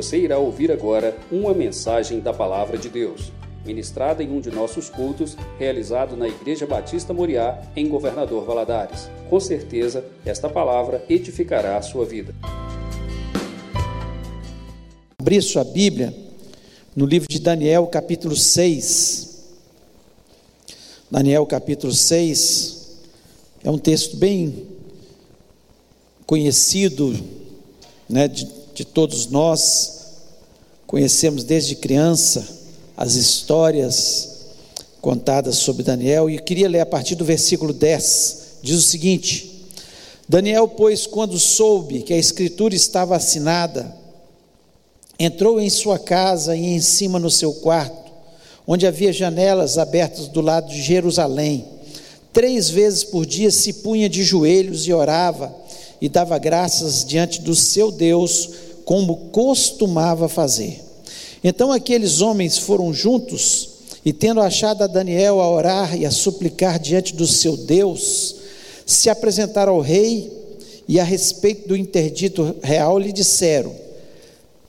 Você irá ouvir agora uma mensagem da Palavra de Deus, ministrada em um de nossos cultos, realizado na Igreja Batista Moriá, em Governador Valadares. Com certeza, esta palavra edificará a sua vida. Abrir sua Bíblia no livro de Daniel, capítulo 6. Daniel, capítulo 6, é um texto bem conhecido né, de, de todos nós, conhecemos desde criança as histórias contadas sobre Daniel, e queria ler a partir do versículo 10, diz o seguinte: Daniel, pois, quando soube que a escritura estava assinada, entrou em sua casa e em cima no seu quarto, onde havia janelas abertas do lado de Jerusalém. Três vezes por dia se punha de joelhos e orava e dava graças diante do seu Deus, como costumava fazer. Então aqueles homens foram juntos e, tendo achado a Daniel a orar e a suplicar diante do seu Deus, se apresentaram ao rei e, a respeito do interdito real, lhe disseram: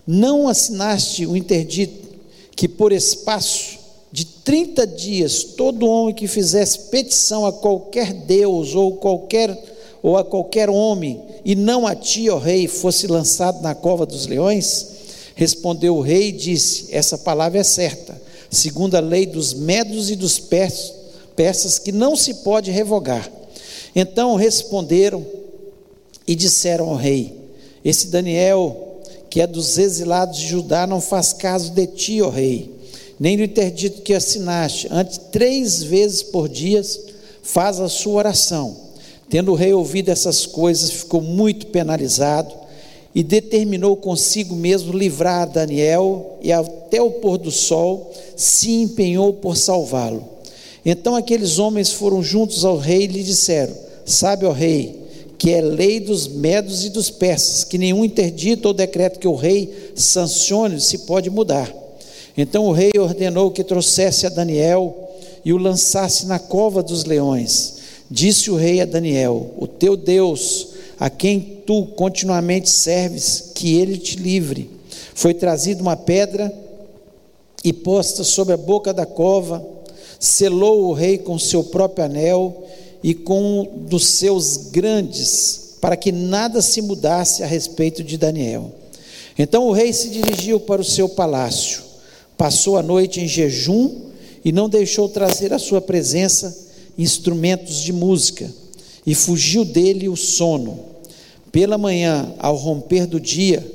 Não assinaste o interdito que, por espaço de 30 dias, todo homem que fizesse petição a qualquer Deus ou qualquer ou a qualquer homem, e não a ti, ó rei, fosse lançado na cova dos leões? Respondeu o rei e disse: Essa palavra é certa, segundo a lei dos medos e dos persas, que não se pode revogar. Então responderam e disseram ao rei: Esse Daniel, que é dos exilados de Judá, não faz caso de ti, ó rei, nem do interdito que assinaste. Antes, três vezes por dia, faz a sua oração Tendo o rei ouvido essas coisas, ficou muito penalizado e determinou consigo mesmo livrar Daniel e até o pôr do sol se empenhou por salvá-lo. Então aqueles homens foram juntos ao rei e lhe disseram: Sabe, ó rei, que é lei dos medos e dos persas, que nenhum interdito ou decreto que o rei sancione se pode mudar. Então o rei ordenou que trouxesse a Daniel e o lançasse na cova dos leões. Disse o rei a Daniel: O teu Deus, a quem tu continuamente serves, que ele te livre. Foi trazida uma pedra e posta sobre a boca da cova, selou o rei com seu próprio anel e com um dos seus grandes, para que nada se mudasse a respeito de Daniel. Então o rei se dirigiu para o seu palácio, passou a noite em jejum e não deixou trazer à sua presença instrumentos de música, e fugiu dele o sono. Pela manhã, ao romper do dia,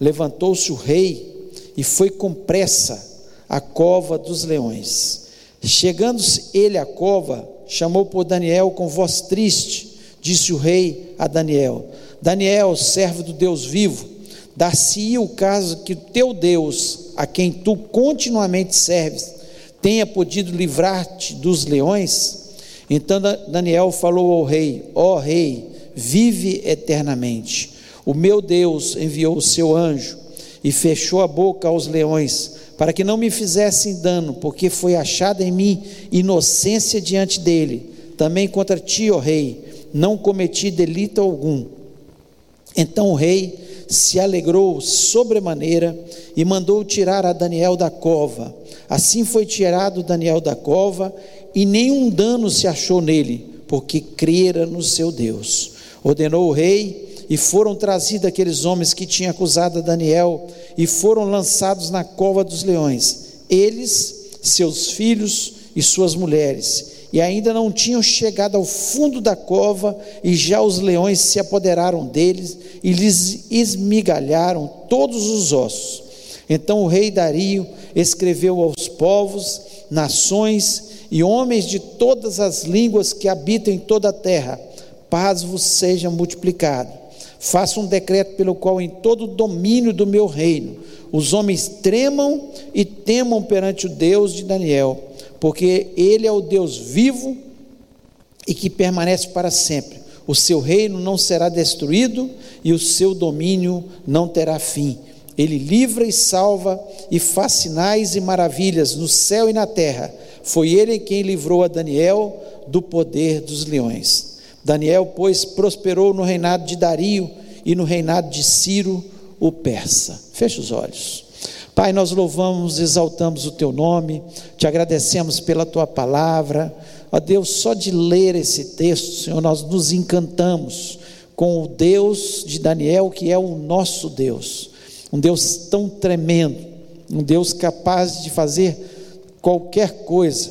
levantou-se o rei e foi com pressa à cova dos leões. Chegando-se ele à cova, chamou por Daniel com voz triste, disse o rei a Daniel: Daniel, servo do Deus vivo, dar-se-ia o caso que o teu Deus, a quem tu continuamente serves, tenha podido livrar-te dos leões? Então Daniel falou ao rei: Ó oh, rei, vive eternamente. O meu Deus enviou o seu anjo e fechou a boca aos leões, para que não me fizessem dano, porque foi achada em mim inocência diante dele. Também contra ti, ó rei, não cometi delito algum. Então o rei se alegrou sobremaneira e mandou tirar a Daniel da cova. Assim foi tirado Daniel da cova e nenhum dano se achou nele, porque crera no seu Deus. Ordenou o rei, e foram trazidos aqueles homens que tinham acusado Daniel, e foram lançados na cova dos leões, eles, seus filhos e suas mulheres. E ainda não tinham chegado ao fundo da cova, e já os leões se apoderaram deles e lhes esmigalharam todos os ossos. Então o rei Dario escreveu aos povos, nações e homens de todas as línguas que habitam em toda a terra, paz vos seja multiplicado. Faça um decreto pelo qual em todo o domínio do meu reino os homens tremam e temam perante o Deus de Daniel, porque ele é o Deus vivo e que permanece para sempre. O seu reino não será destruído e o seu domínio não terá fim. Ele livra e salva e faz sinais e maravilhas no céu e na terra foi ele quem livrou a Daniel do poder dos leões. Daniel, pois, prosperou no reinado de Dario e no reinado de Ciro, o persa. Feche os olhos. Pai, nós louvamos, exaltamos o teu nome, te agradecemos pela tua palavra. Ó Deus, só de ler esse texto, Senhor, nós nos encantamos com o Deus de Daniel, que é o nosso Deus. Um Deus tão tremendo, um Deus capaz de fazer qualquer coisa.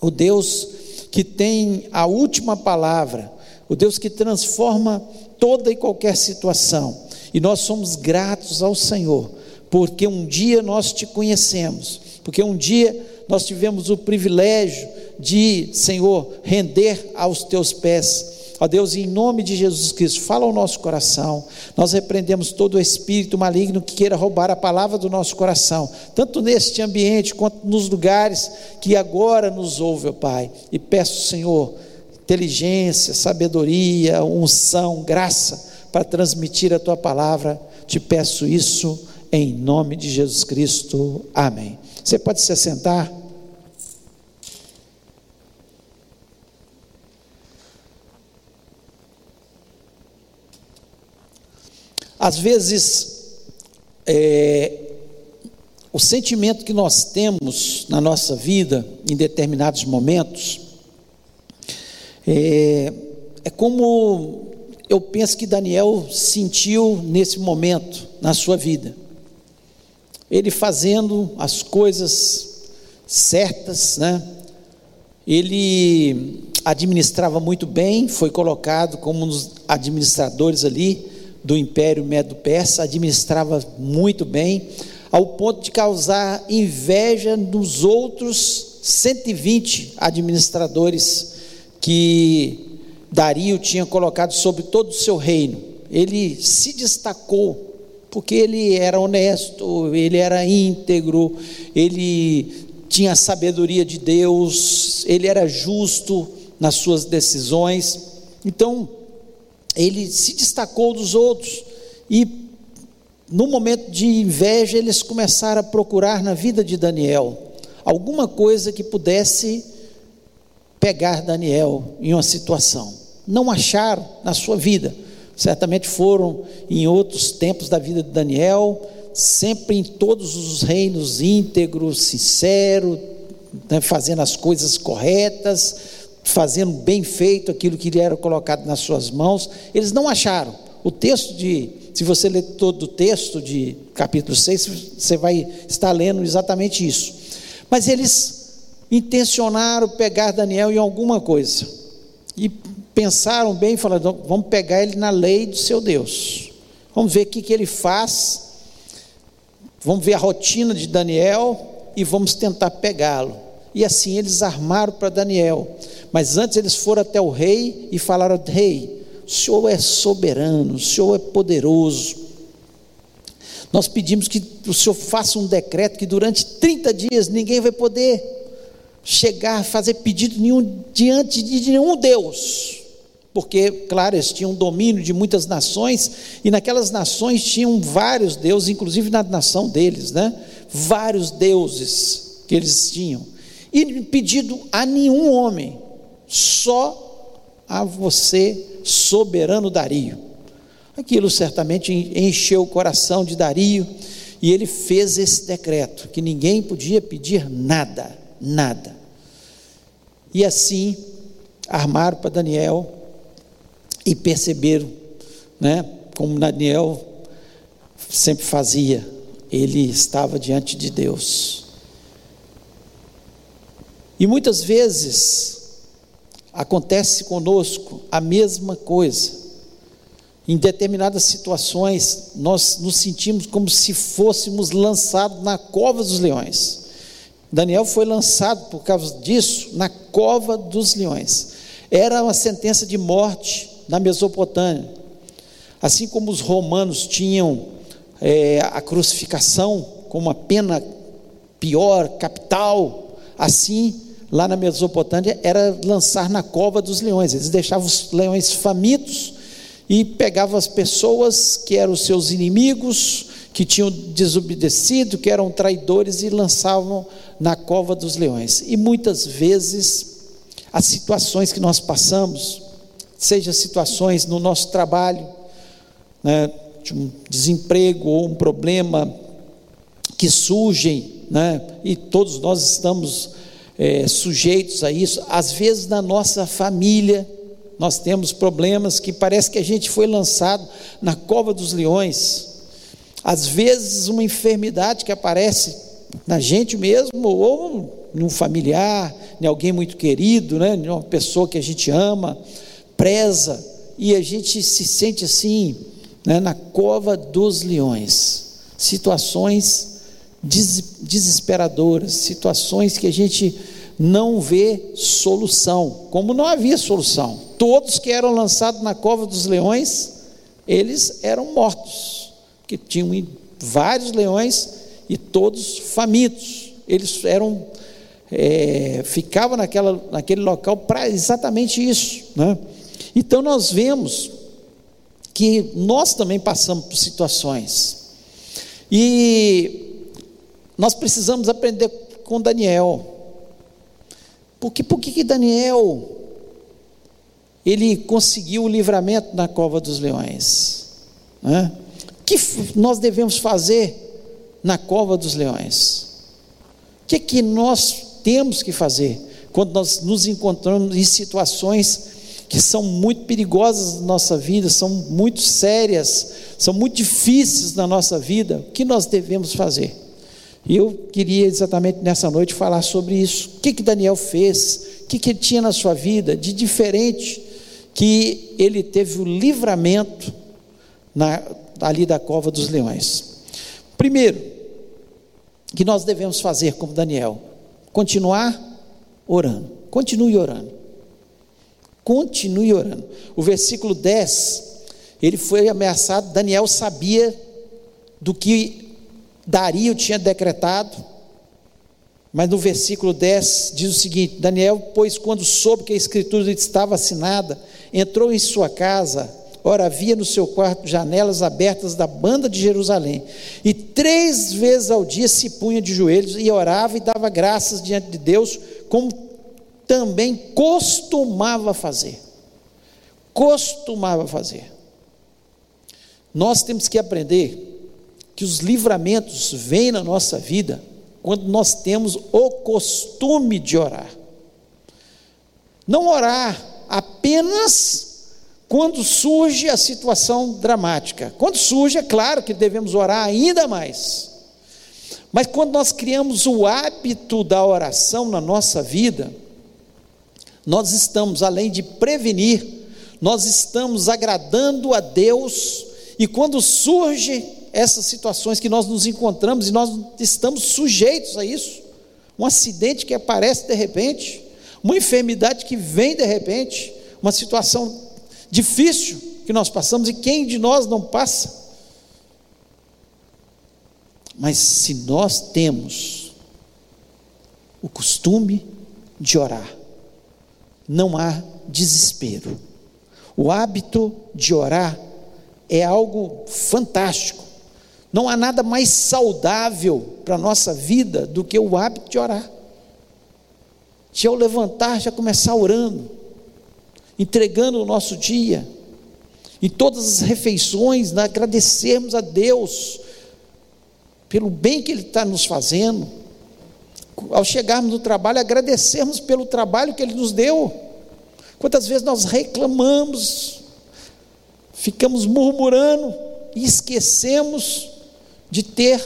O Deus que tem a última palavra, o Deus que transforma toda e qualquer situação. E nós somos gratos ao Senhor, porque um dia nós te conhecemos, porque um dia nós tivemos o privilégio de, Senhor, render aos teus pés. Ó Deus, em nome de Jesus Cristo, fala ao nosso coração. Nós repreendemos todo o espírito maligno que queira roubar a palavra do nosso coração, tanto neste ambiente quanto nos lugares que agora nos ouve, ó Pai. E peço, Senhor, inteligência, sabedoria, unção, graça para transmitir a tua palavra. Te peço isso em nome de Jesus Cristo. Amém. Você pode se assentar? Às vezes, é, o sentimento que nós temos na nossa vida, em determinados momentos, é, é como eu penso que Daniel sentiu nesse momento na sua vida. Ele fazendo as coisas certas, né? Ele administrava muito bem, foi colocado como um dos administradores ali do Império Medo-Persa, administrava muito bem, ao ponto de causar inveja nos outros 120 administradores que Dario tinha colocado sobre todo o seu reino. Ele se destacou porque ele era honesto, ele era íntegro, ele tinha a sabedoria de Deus, ele era justo nas suas decisões. Então, ele se destacou dos outros e no momento de inveja eles começaram a procurar na vida de Daniel alguma coisa que pudesse pegar Daniel em uma situação não acharam na sua vida. Certamente foram em outros tempos da vida de Daniel, sempre em todos os reinos íntegro, sincero, né, fazendo as coisas corretas, fazendo bem feito aquilo que lhe era colocado nas suas mãos. Eles não acharam. O texto de, se você ler todo o texto de capítulo 6, você vai estar lendo exatamente isso. Mas eles intencionaram pegar Daniel em alguma coisa. E pensaram bem e falaram: vamos pegar ele na lei do seu Deus. Vamos ver o que, que ele faz. Vamos ver a rotina de Daniel e vamos tentar pegá-lo. E assim eles armaram para Daniel. Mas antes eles foram até o rei e falaram: Rei, o senhor é soberano, o senhor é poderoso. Nós pedimos que o senhor faça um decreto que durante 30 dias ninguém vai poder chegar a fazer pedido nenhum diante de nenhum Deus porque, claro, eles tinham domínio de muitas nações, e naquelas nações tinham vários deuses, inclusive na nação deles, né? Vários deuses que eles tinham. E pedido a nenhum homem, só a você, soberano Dario. Aquilo certamente encheu o coração de Dario, e ele fez esse decreto, que ninguém podia pedir nada, nada. E assim, armaram para Daniel e perceberam, né, como Daniel sempre fazia, ele estava diante de Deus. E muitas vezes acontece conosco a mesma coisa. Em determinadas situações, nós nos sentimos como se fôssemos lançados na cova dos leões. Daniel foi lançado por causa disso na cova dos leões. Era uma sentença de morte na Mesopotâmia. Assim como os romanos tinham é, a crucificação como uma pena pior, capital, assim lá na Mesopotâmia era lançar na cova dos leões. Eles deixavam os leões famintos e pegavam as pessoas que eram seus inimigos, que tinham desobedecido, que eram traidores e lançavam na cova dos leões. E muitas vezes as situações que nós passamos seja situações no nosso trabalho, né, de um desemprego ou um problema que surgem, né? e todos nós estamos é, sujeitos a isso, às vezes na nossa família, nós temos problemas que parece que a gente foi lançado na cova dos leões. Às vezes, uma enfermidade que aparece na gente mesmo, ou num familiar, em alguém muito querido, né? em uma pessoa que a gente ama, preza, e a gente se sente assim, né? na cova dos leões. Situações desesperadoras, situações que a gente não vê solução, como não havia solução. Todos que eram lançados na cova dos leões, eles eram mortos, que tinham vários leões e todos famintos. Eles eram é, ficavam naquela, naquele local para exatamente isso. Né? Então nós vemos que nós também passamos por situações. E nós precisamos aprender com Daniel. Porque por que Daniel ele conseguiu o livramento na cova dos leões? O que nós devemos fazer na cova dos leões? O que, que nós temos que fazer quando nós nos encontramos em situações que são muito perigosas na nossa vida, são muito sérias, são muito difíceis na nossa vida? O que nós devemos fazer? E eu queria exatamente nessa noite falar sobre isso. O que, que Daniel fez? O que, que ele tinha na sua vida de diferente que ele teve o livramento na, ali da cova dos leões? Primeiro, que nós devemos fazer como Daniel? Continuar orando. Continue orando. Continue orando. O versículo 10, ele foi ameaçado, Daniel sabia do que Dario tinha decretado, mas no versículo 10 diz o seguinte: Daniel, pois quando soube que a escritura estava assinada, entrou em sua casa, ora havia no seu quarto janelas abertas da banda de Jerusalém, e três vezes ao dia se punha de joelhos e orava e dava graças diante de Deus, como também costumava fazer. Costumava fazer. Nós temos que aprender que os livramentos vêm na nossa vida quando nós temos o costume de orar. Não orar apenas quando surge a situação dramática. Quando surge, é claro que devemos orar ainda mais. Mas quando nós criamos o hábito da oração na nossa vida, nós estamos, além de prevenir, nós estamos agradando a Deus, e quando surge essas situações que nós nos encontramos e nós estamos sujeitos a isso. Um acidente que aparece de repente, uma enfermidade que vem de repente, uma situação difícil que nós passamos e quem de nós não passa? Mas se nós temos o costume de orar, não há desespero. O hábito de orar é algo fantástico. Não há nada mais saudável para a nossa vida do que o hábito de orar. De ao levantar, já começar orando, entregando o nosso dia, em todas as refeições, né, agradecermos a Deus pelo bem que Ele está nos fazendo. Ao chegarmos no trabalho, agradecermos pelo trabalho que Ele nos deu. Quantas vezes nós reclamamos, ficamos murmurando e esquecemos de ter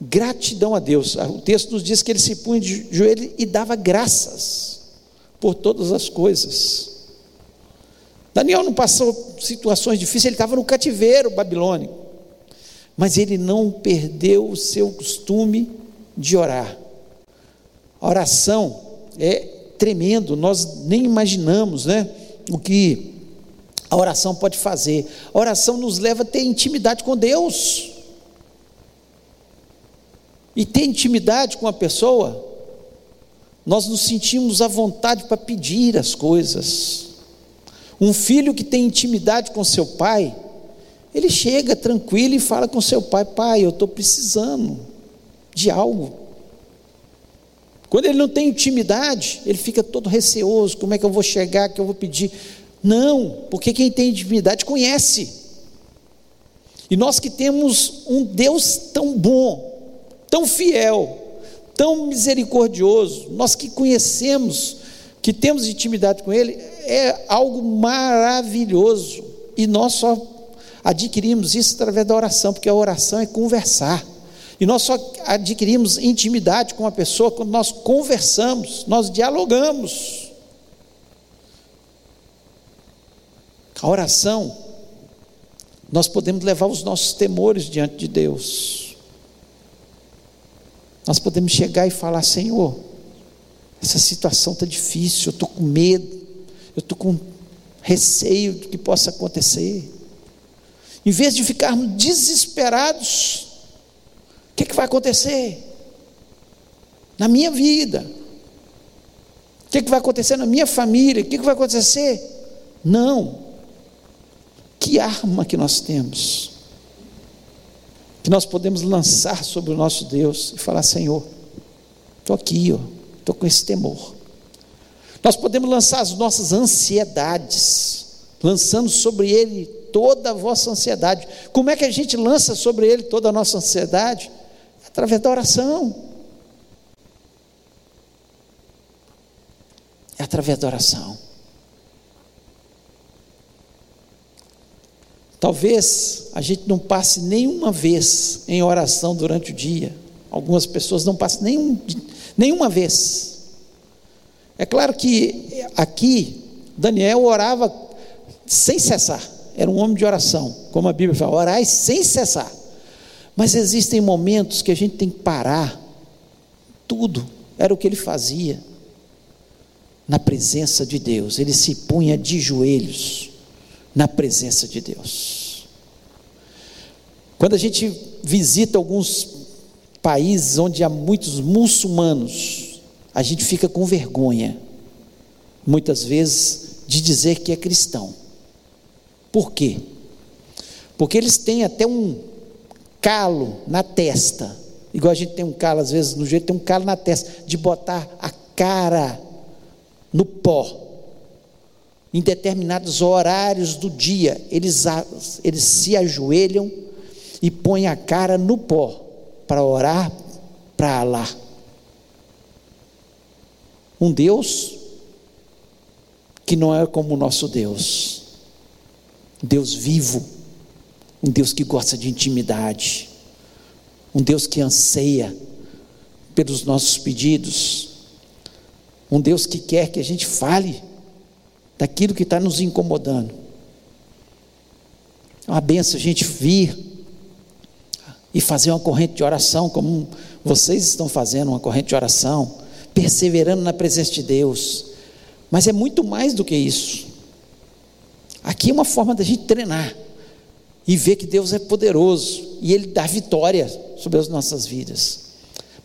gratidão a Deus. O texto nos diz que ele se punha de joelho e dava graças por todas as coisas. Daniel não passou situações difíceis, ele estava no cativeiro babilônico, mas ele não perdeu o seu costume de orar. A oração é tremendo, nós nem imaginamos, né, o que a oração pode fazer. A oração nos leva a ter intimidade com Deus e ter intimidade com a pessoa, nós nos sentimos à vontade para pedir as coisas. Um filho que tem intimidade com seu pai, ele chega tranquilo e fala com seu pai: Pai, eu estou precisando de algo. Quando ele não tem intimidade, ele fica todo receoso: como é que eu vou chegar, que eu vou pedir? Não, porque quem tem intimidade conhece. E nós que temos um Deus tão bom, tão fiel, tão misericordioso, nós que conhecemos, que temos intimidade com Ele, é algo maravilhoso. E nós só adquirimos isso através da oração, porque a oração é conversar. E nós só adquirimos intimidade com a pessoa quando nós conversamos, nós dialogamos. A oração, nós podemos levar os nossos temores diante de Deus. Nós podemos chegar e falar: Senhor, essa situação está difícil, eu estou com medo, eu estou com receio do que possa acontecer. Em vez de ficarmos desesperados, o que, que vai acontecer na minha vida? O que, que vai acontecer na minha família? O que, que vai acontecer? Não. Que arma que nós temos? Que nós podemos lançar sobre o nosso Deus e falar: Senhor, estou aqui, estou com esse temor. Nós podemos lançar as nossas ansiedades, lançando sobre Ele toda a vossa ansiedade. Como é que a gente lança sobre Ele toda a nossa ansiedade? através da oração. É através da oração. Talvez a gente não passe nenhuma vez em oração durante o dia. Algumas pessoas não passam nenhum, nenhuma vez. É claro que aqui Daniel orava sem cessar. Era um homem de oração, como a Bíblia fala, orai sem cessar. Mas existem momentos que a gente tem que parar. Tudo era o que ele fazia na presença de Deus. Ele se punha de joelhos na presença de Deus. Quando a gente visita alguns países onde há muitos muçulmanos, a gente fica com vergonha, muitas vezes, de dizer que é cristão. Por quê? Porque eles têm até um, calo na testa. Igual a gente tem um calo, às vezes, no jeito tem um calo na testa, de botar a cara no pó. Em determinados horários do dia, eles, eles se ajoelham e põem a cara no pó para orar para Alá. Um Deus que não é como o nosso Deus, Deus vivo. Um Deus que gosta de intimidade, um Deus que anseia pelos nossos pedidos, um Deus que quer que a gente fale daquilo que está nos incomodando. É uma benção a gente vir e fazer uma corrente de oração, como vocês estão fazendo uma corrente de oração, perseverando na presença de Deus. Mas é muito mais do que isso. Aqui é uma forma da gente treinar e ver que Deus é poderoso e Ele dá vitória sobre as nossas vidas.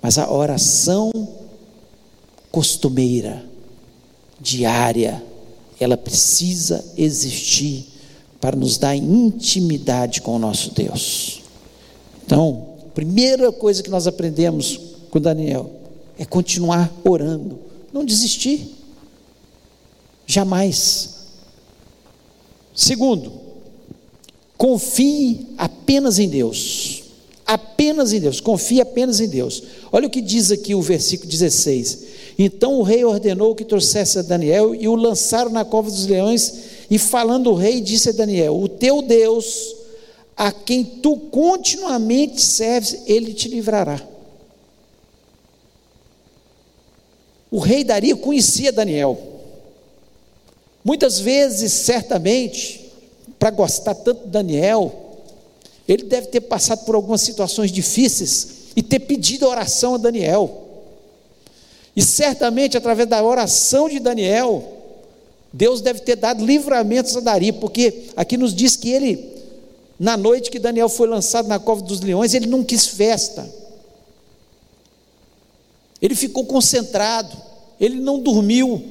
Mas a oração costumeira, diária, ela precisa existir para nos dar intimidade com o nosso Deus. Então, a primeira coisa que nós aprendemos com Daniel é continuar orando, não desistir, jamais. Segundo, Confie apenas em Deus. Apenas em Deus. Confie apenas em Deus. Olha o que diz aqui o versículo 16. Então o rei ordenou que trouxesse a Daniel e o lançaram na cova dos leões. E falando o rei, disse a Daniel: O teu Deus, a quem tu continuamente serves, ele te livrará. O rei Dario conhecia Daniel. Muitas vezes, certamente, para gostar tanto de Daniel, ele deve ter passado por algumas situações difíceis e ter pedido oração a Daniel. E certamente, através da oração de Daniel, Deus deve ter dado livramentos a Dari, porque aqui nos diz que ele, na noite que Daniel foi lançado na cova dos leões, ele não quis festa. Ele ficou concentrado, ele não dormiu.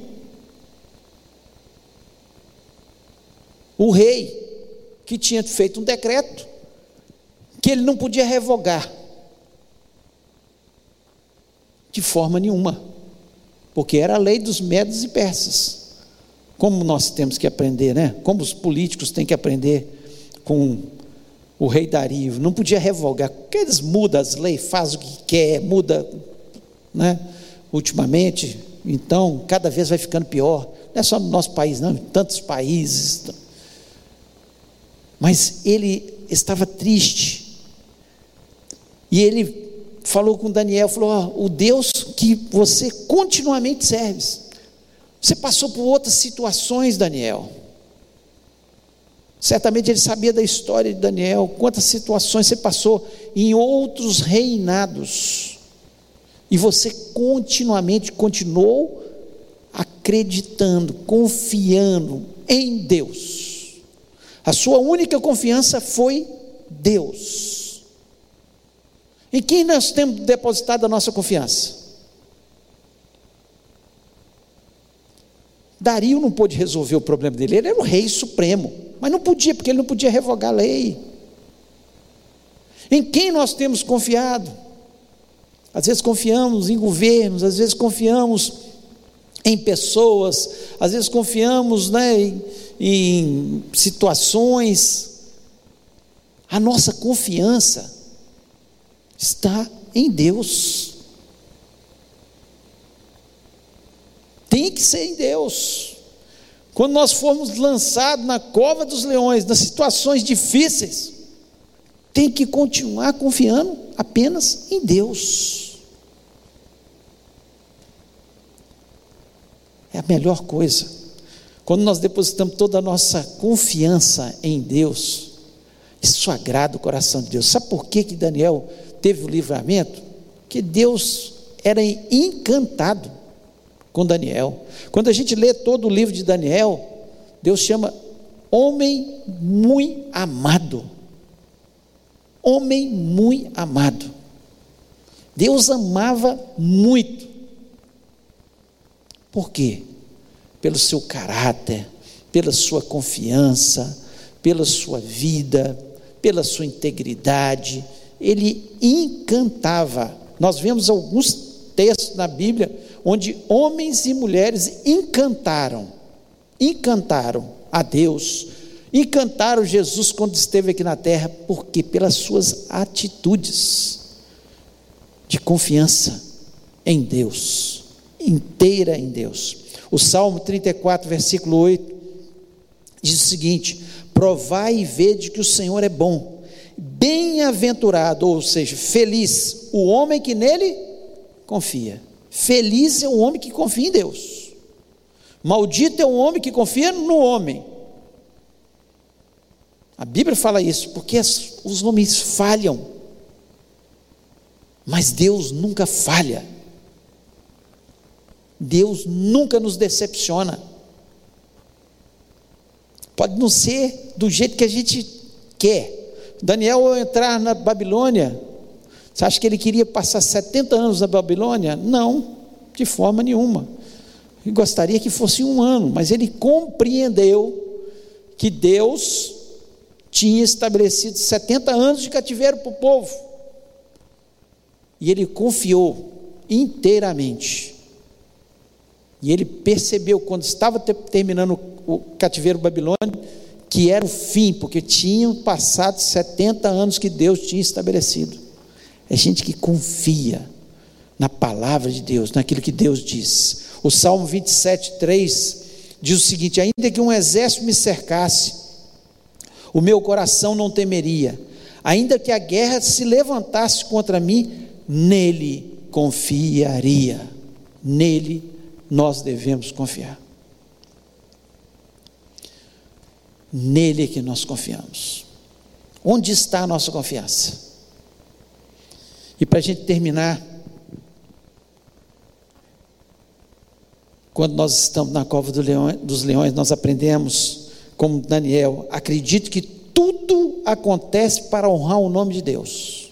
O rei que tinha feito um decreto que ele não podia revogar de forma nenhuma, porque era a lei dos medos e persas. Como nós temos que aprender, né? Como os políticos têm que aprender com o rei Dario, não podia revogar, porque eles mudam as leis, faz o que quer, muda, né? Ultimamente, então, cada vez vai ficando pior. Não é só no nosso país, não, em tantos países. Mas ele estava triste. E ele falou com Daniel, falou: oh, o Deus que você continuamente serve. Você passou por outras situações, Daniel. Certamente ele sabia da história de Daniel, quantas situações você passou em outros reinados. E você continuamente continuou acreditando, confiando em Deus. A sua única confiança foi Deus. Em quem nós temos depositado a nossa confiança? Dario não pôde resolver o problema dele, ele era o rei supremo, mas não podia, porque ele não podia revogar a lei. Em quem nós temos confiado? Às vezes confiamos em governos, às vezes confiamos em pessoas, às vezes confiamos né, em, em situações. A nossa confiança está em Deus. Tem que ser em Deus. Quando nós formos lançados na cova dos leões, nas situações difíceis, tem que continuar confiando apenas em Deus. É a melhor coisa. Quando nós depositamos toda a nossa confiança em Deus, isso agrada o coração de Deus. Sabe por que, que Daniel teve o livramento? Que Deus era encantado com Daniel. Quando a gente lê todo o livro de Daniel, Deus chama homem muito amado. Homem muito amado. Deus amava muito. Por quê? Pelo seu caráter, pela sua confiança, pela sua vida, pela sua integridade. Ele encantava. Nós vemos alguns textos na Bíblia onde homens e mulheres encantaram, encantaram a Deus, encantaram Jesus quando esteve aqui na terra, porque pelas suas atitudes de confiança em Deus, inteira em Deus. O Salmo 34, versículo 8 diz o seguinte: Provai e vede que o Senhor é bom, bem-aventurado, ou seja, feliz o homem que nele confia. Feliz é o homem que confia em Deus. Maldito é o homem que confia no homem. A Bíblia fala isso, porque as, os homens falham. Mas Deus nunca falha. Deus nunca nos decepciona. Pode não ser do jeito que a gente quer. Daniel, ao entrar na Babilônia, você acha que ele queria passar 70 anos na Babilônia? Não, de forma nenhuma. Ele gostaria que fosse um ano, mas ele compreendeu que Deus tinha estabelecido 70 anos de cativeiro para o povo. E ele confiou inteiramente. E ele percebeu, quando estava terminando o cativeiro babilônico, que era o fim, porque tinham passado 70 anos que Deus tinha estabelecido é gente que confia na palavra de Deus, naquilo que Deus diz. O Salmo 27, 3 diz o seguinte: Ainda que um exército me cercasse, o meu coração não temeria, ainda que a guerra se levantasse contra mim, nele confiaria. Nele nós devemos confiar. Nele que nós confiamos. Onde está a nossa confiança? E para a gente terminar, quando nós estamos na cova do leão, dos leões, nós aprendemos, como Daniel, acredito que tudo acontece para honrar o nome de Deus.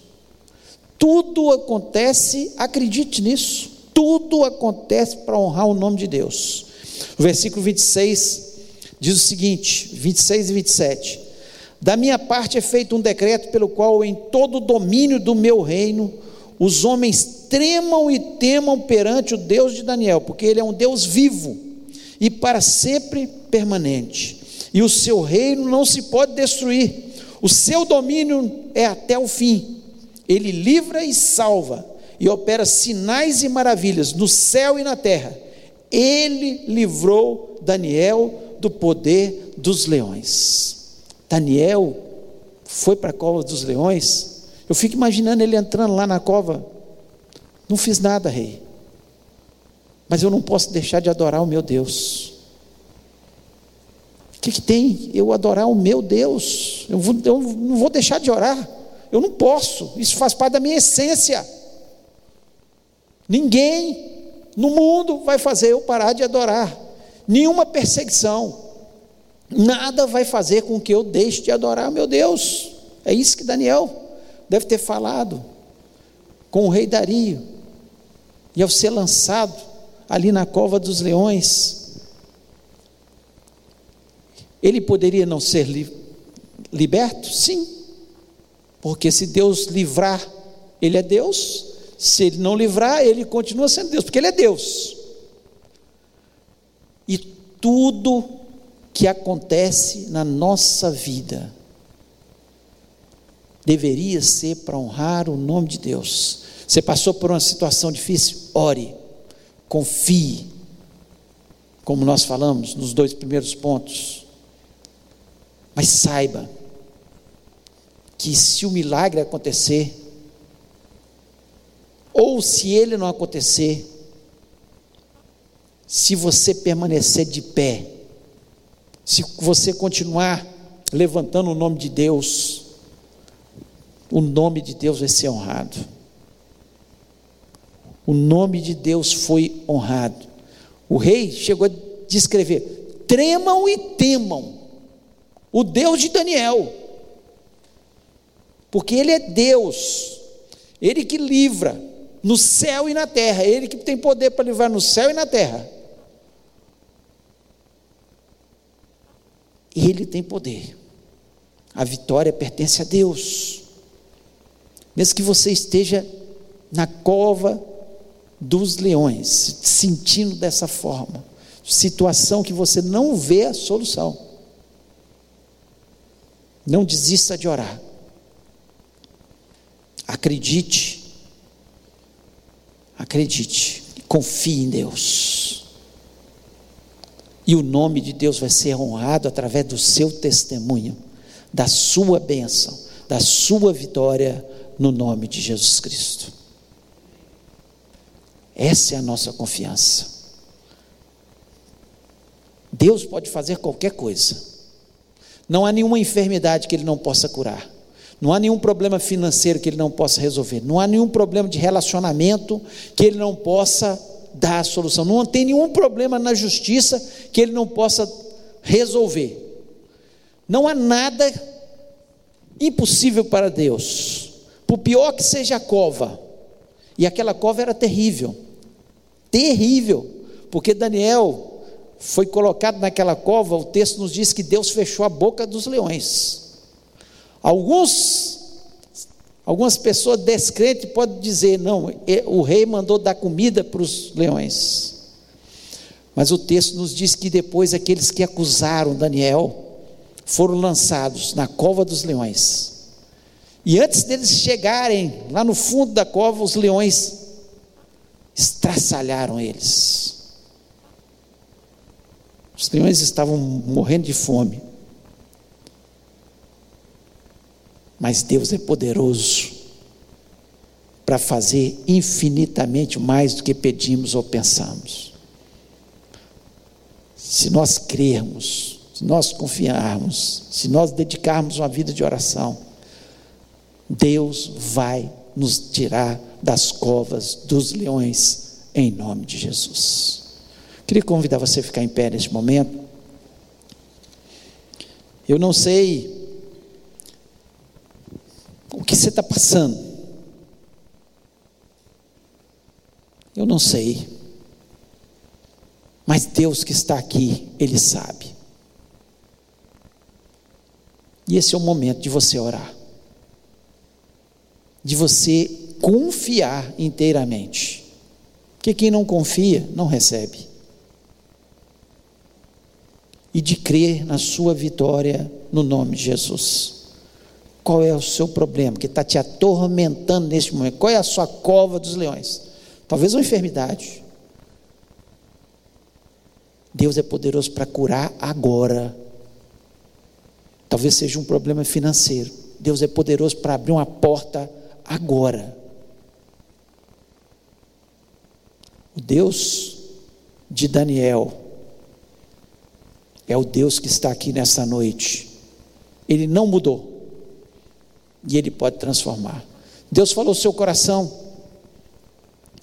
Tudo acontece, acredite nisso, tudo acontece para honrar o nome de Deus. O versículo 26 diz o seguinte: 26 e 27. Da minha parte é feito um decreto pelo qual, em todo o domínio do meu reino, os homens tremam e temam perante o Deus de Daniel, porque ele é um Deus vivo e para sempre permanente, e o seu reino não se pode destruir. O seu domínio é até o fim. Ele livra e salva e opera sinais e maravilhas no céu e na terra. Ele livrou Daniel do poder dos leões. Daniel foi para a cova dos leões. Eu fico imaginando ele entrando lá na cova. Não fiz nada, rei. Mas eu não posso deixar de adorar o meu Deus. O que, que tem? Eu adorar o meu Deus. Eu, vou, eu não vou deixar de orar. Eu não posso. Isso faz parte da minha essência. Ninguém no mundo vai fazer eu parar de adorar. Nenhuma perseguição. Nada vai fazer com que eu deixe de adorar meu Deus. É isso que Daniel deve ter falado com o rei Dario. E ao ser lançado ali na cova dos leões, ele poderia não ser li liberto? Sim. Porque se Deus livrar, ele é Deus. Se ele não livrar, ele continua sendo Deus, porque ele é Deus. E tudo que acontece na nossa vida deveria ser para honrar o nome de Deus. Você passou por uma situação difícil? Ore, confie, como nós falamos nos dois primeiros pontos. Mas saiba que se o milagre acontecer, ou se ele não acontecer, se você permanecer de pé, se você continuar levantando o nome de Deus, o nome de Deus vai ser honrado. O nome de Deus foi honrado. O rei chegou a descrever: tremam e temam o Deus de Daniel, porque Ele é Deus, Ele que livra no céu e na terra, Ele que tem poder para livrar no céu e na terra. Ele tem poder. A vitória pertence a Deus. Mesmo que você esteja na cova dos leões, sentindo dessa forma, situação que você não vê a solução. Não desista de orar. Acredite. Acredite. Confie em Deus. E o nome de Deus vai ser honrado através do seu testemunho, da sua bênção, da sua vitória no nome de Jesus Cristo. Essa é a nossa confiança. Deus pode fazer qualquer coisa. Não há nenhuma enfermidade que Ele não possa curar. Não há nenhum problema financeiro que Ele não possa resolver. Não há nenhum problema de relacionamento que Ele não possa dar a solução. Não tem nenhum problema na justiça que Ele não possa resolver. Não há nada impossível para Deus. Por pior que seja a cova, e aquela cova era terrível, terrível, porque Daniel foi colocado naquela cova, o texto nos diz que Deus fechou a boca dos leões. Alguns, algumas pessoas descrentes podem dizer, não, o rei mandou dar comida para os leões. Mas o texto nos diz que depois aqueles que acusaram Daniel foram lançados na cova dos leões. E antes deles chegarem lá no fundo da cova, os leões estraçalharam eles. Os leões estavam morrendo de fome. Mas Deus é poderoso para fazer infinitamente mais do que pedimos ou pensamos. Se nós crermos, se nós confiarmos, se nós dedicarmos uma vida de oração, Deus vai nos tirar das covas dos leões, em nome de Jesus. Queria convidar você a ficar em pé neste momento. Eu não sei você está passando. Eu não sei. Mas Deus que está aqui, Ele sabe. E esse é o momento de você orar de você confiar inteiramente. Porque quem não confia, não recebe. E de crer na sua vitória no nome de Jesus. Qual é o seu problema que está te atormentando neste momento? Qual é a sua cova dos leões? Talvez uma enfermidade. Deus é poderoso para curar agora. Talvez seja um problema financeiro. Deus é poderoso para abrir uma porta agora. O Deus de Daniel é o Deus que está aqui nessa noite. Ele não mudou. E ele pode transformar. Deus falou seu coração.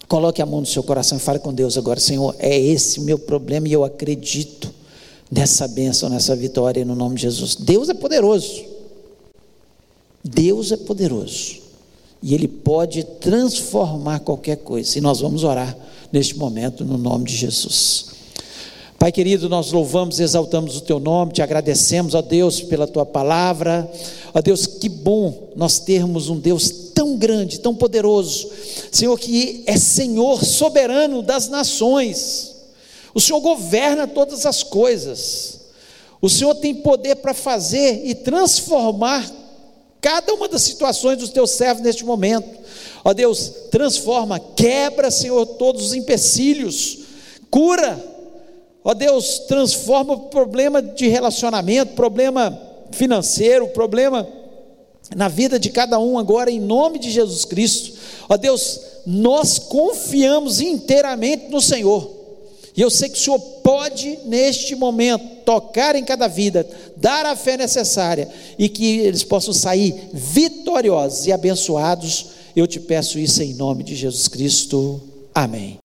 Coloque a mão no seu coração e fale com Deus agora, Senhor, é esse o meu problema e eu acredito nessa bênção, nessa vitória no nome de Jesus. Deus é poderoso. Deus é poderoso. E Ele pode transformar qualquer coisa. E nós vamos orar neste momento no nome de Jesus. Pai querido, nós louvamos e exaltamos o Teu nome, te agradecemos, ó Deus, pela Tua palavra. Ó Deus, que bom nós termos um Deus tão grande, tão poderoso. Senhor, que é Senhor soberano das nações. O Senhor governa todas as coisas. O Senhor tem poder para fazer e transformar cada uma das situações dos teus servos neste momento. Ó Deus, transforma, quebra, Senhor, todos os empecilhos, cura. Ó Deus, transforma o problema de relacionamento, problema financeiro, problema na vida de cada um agora, em nome de Jesus Cristo. Ó Deus, nós confiamos inteiramente no Senhor. E eu sei que o Senhor pode, neste momento, tocar em cada vida, dar a fé necessária e que eles possam sair vitoriosos e abençoados. Eu te peço isso em nome de Jesus Cristo. Amém.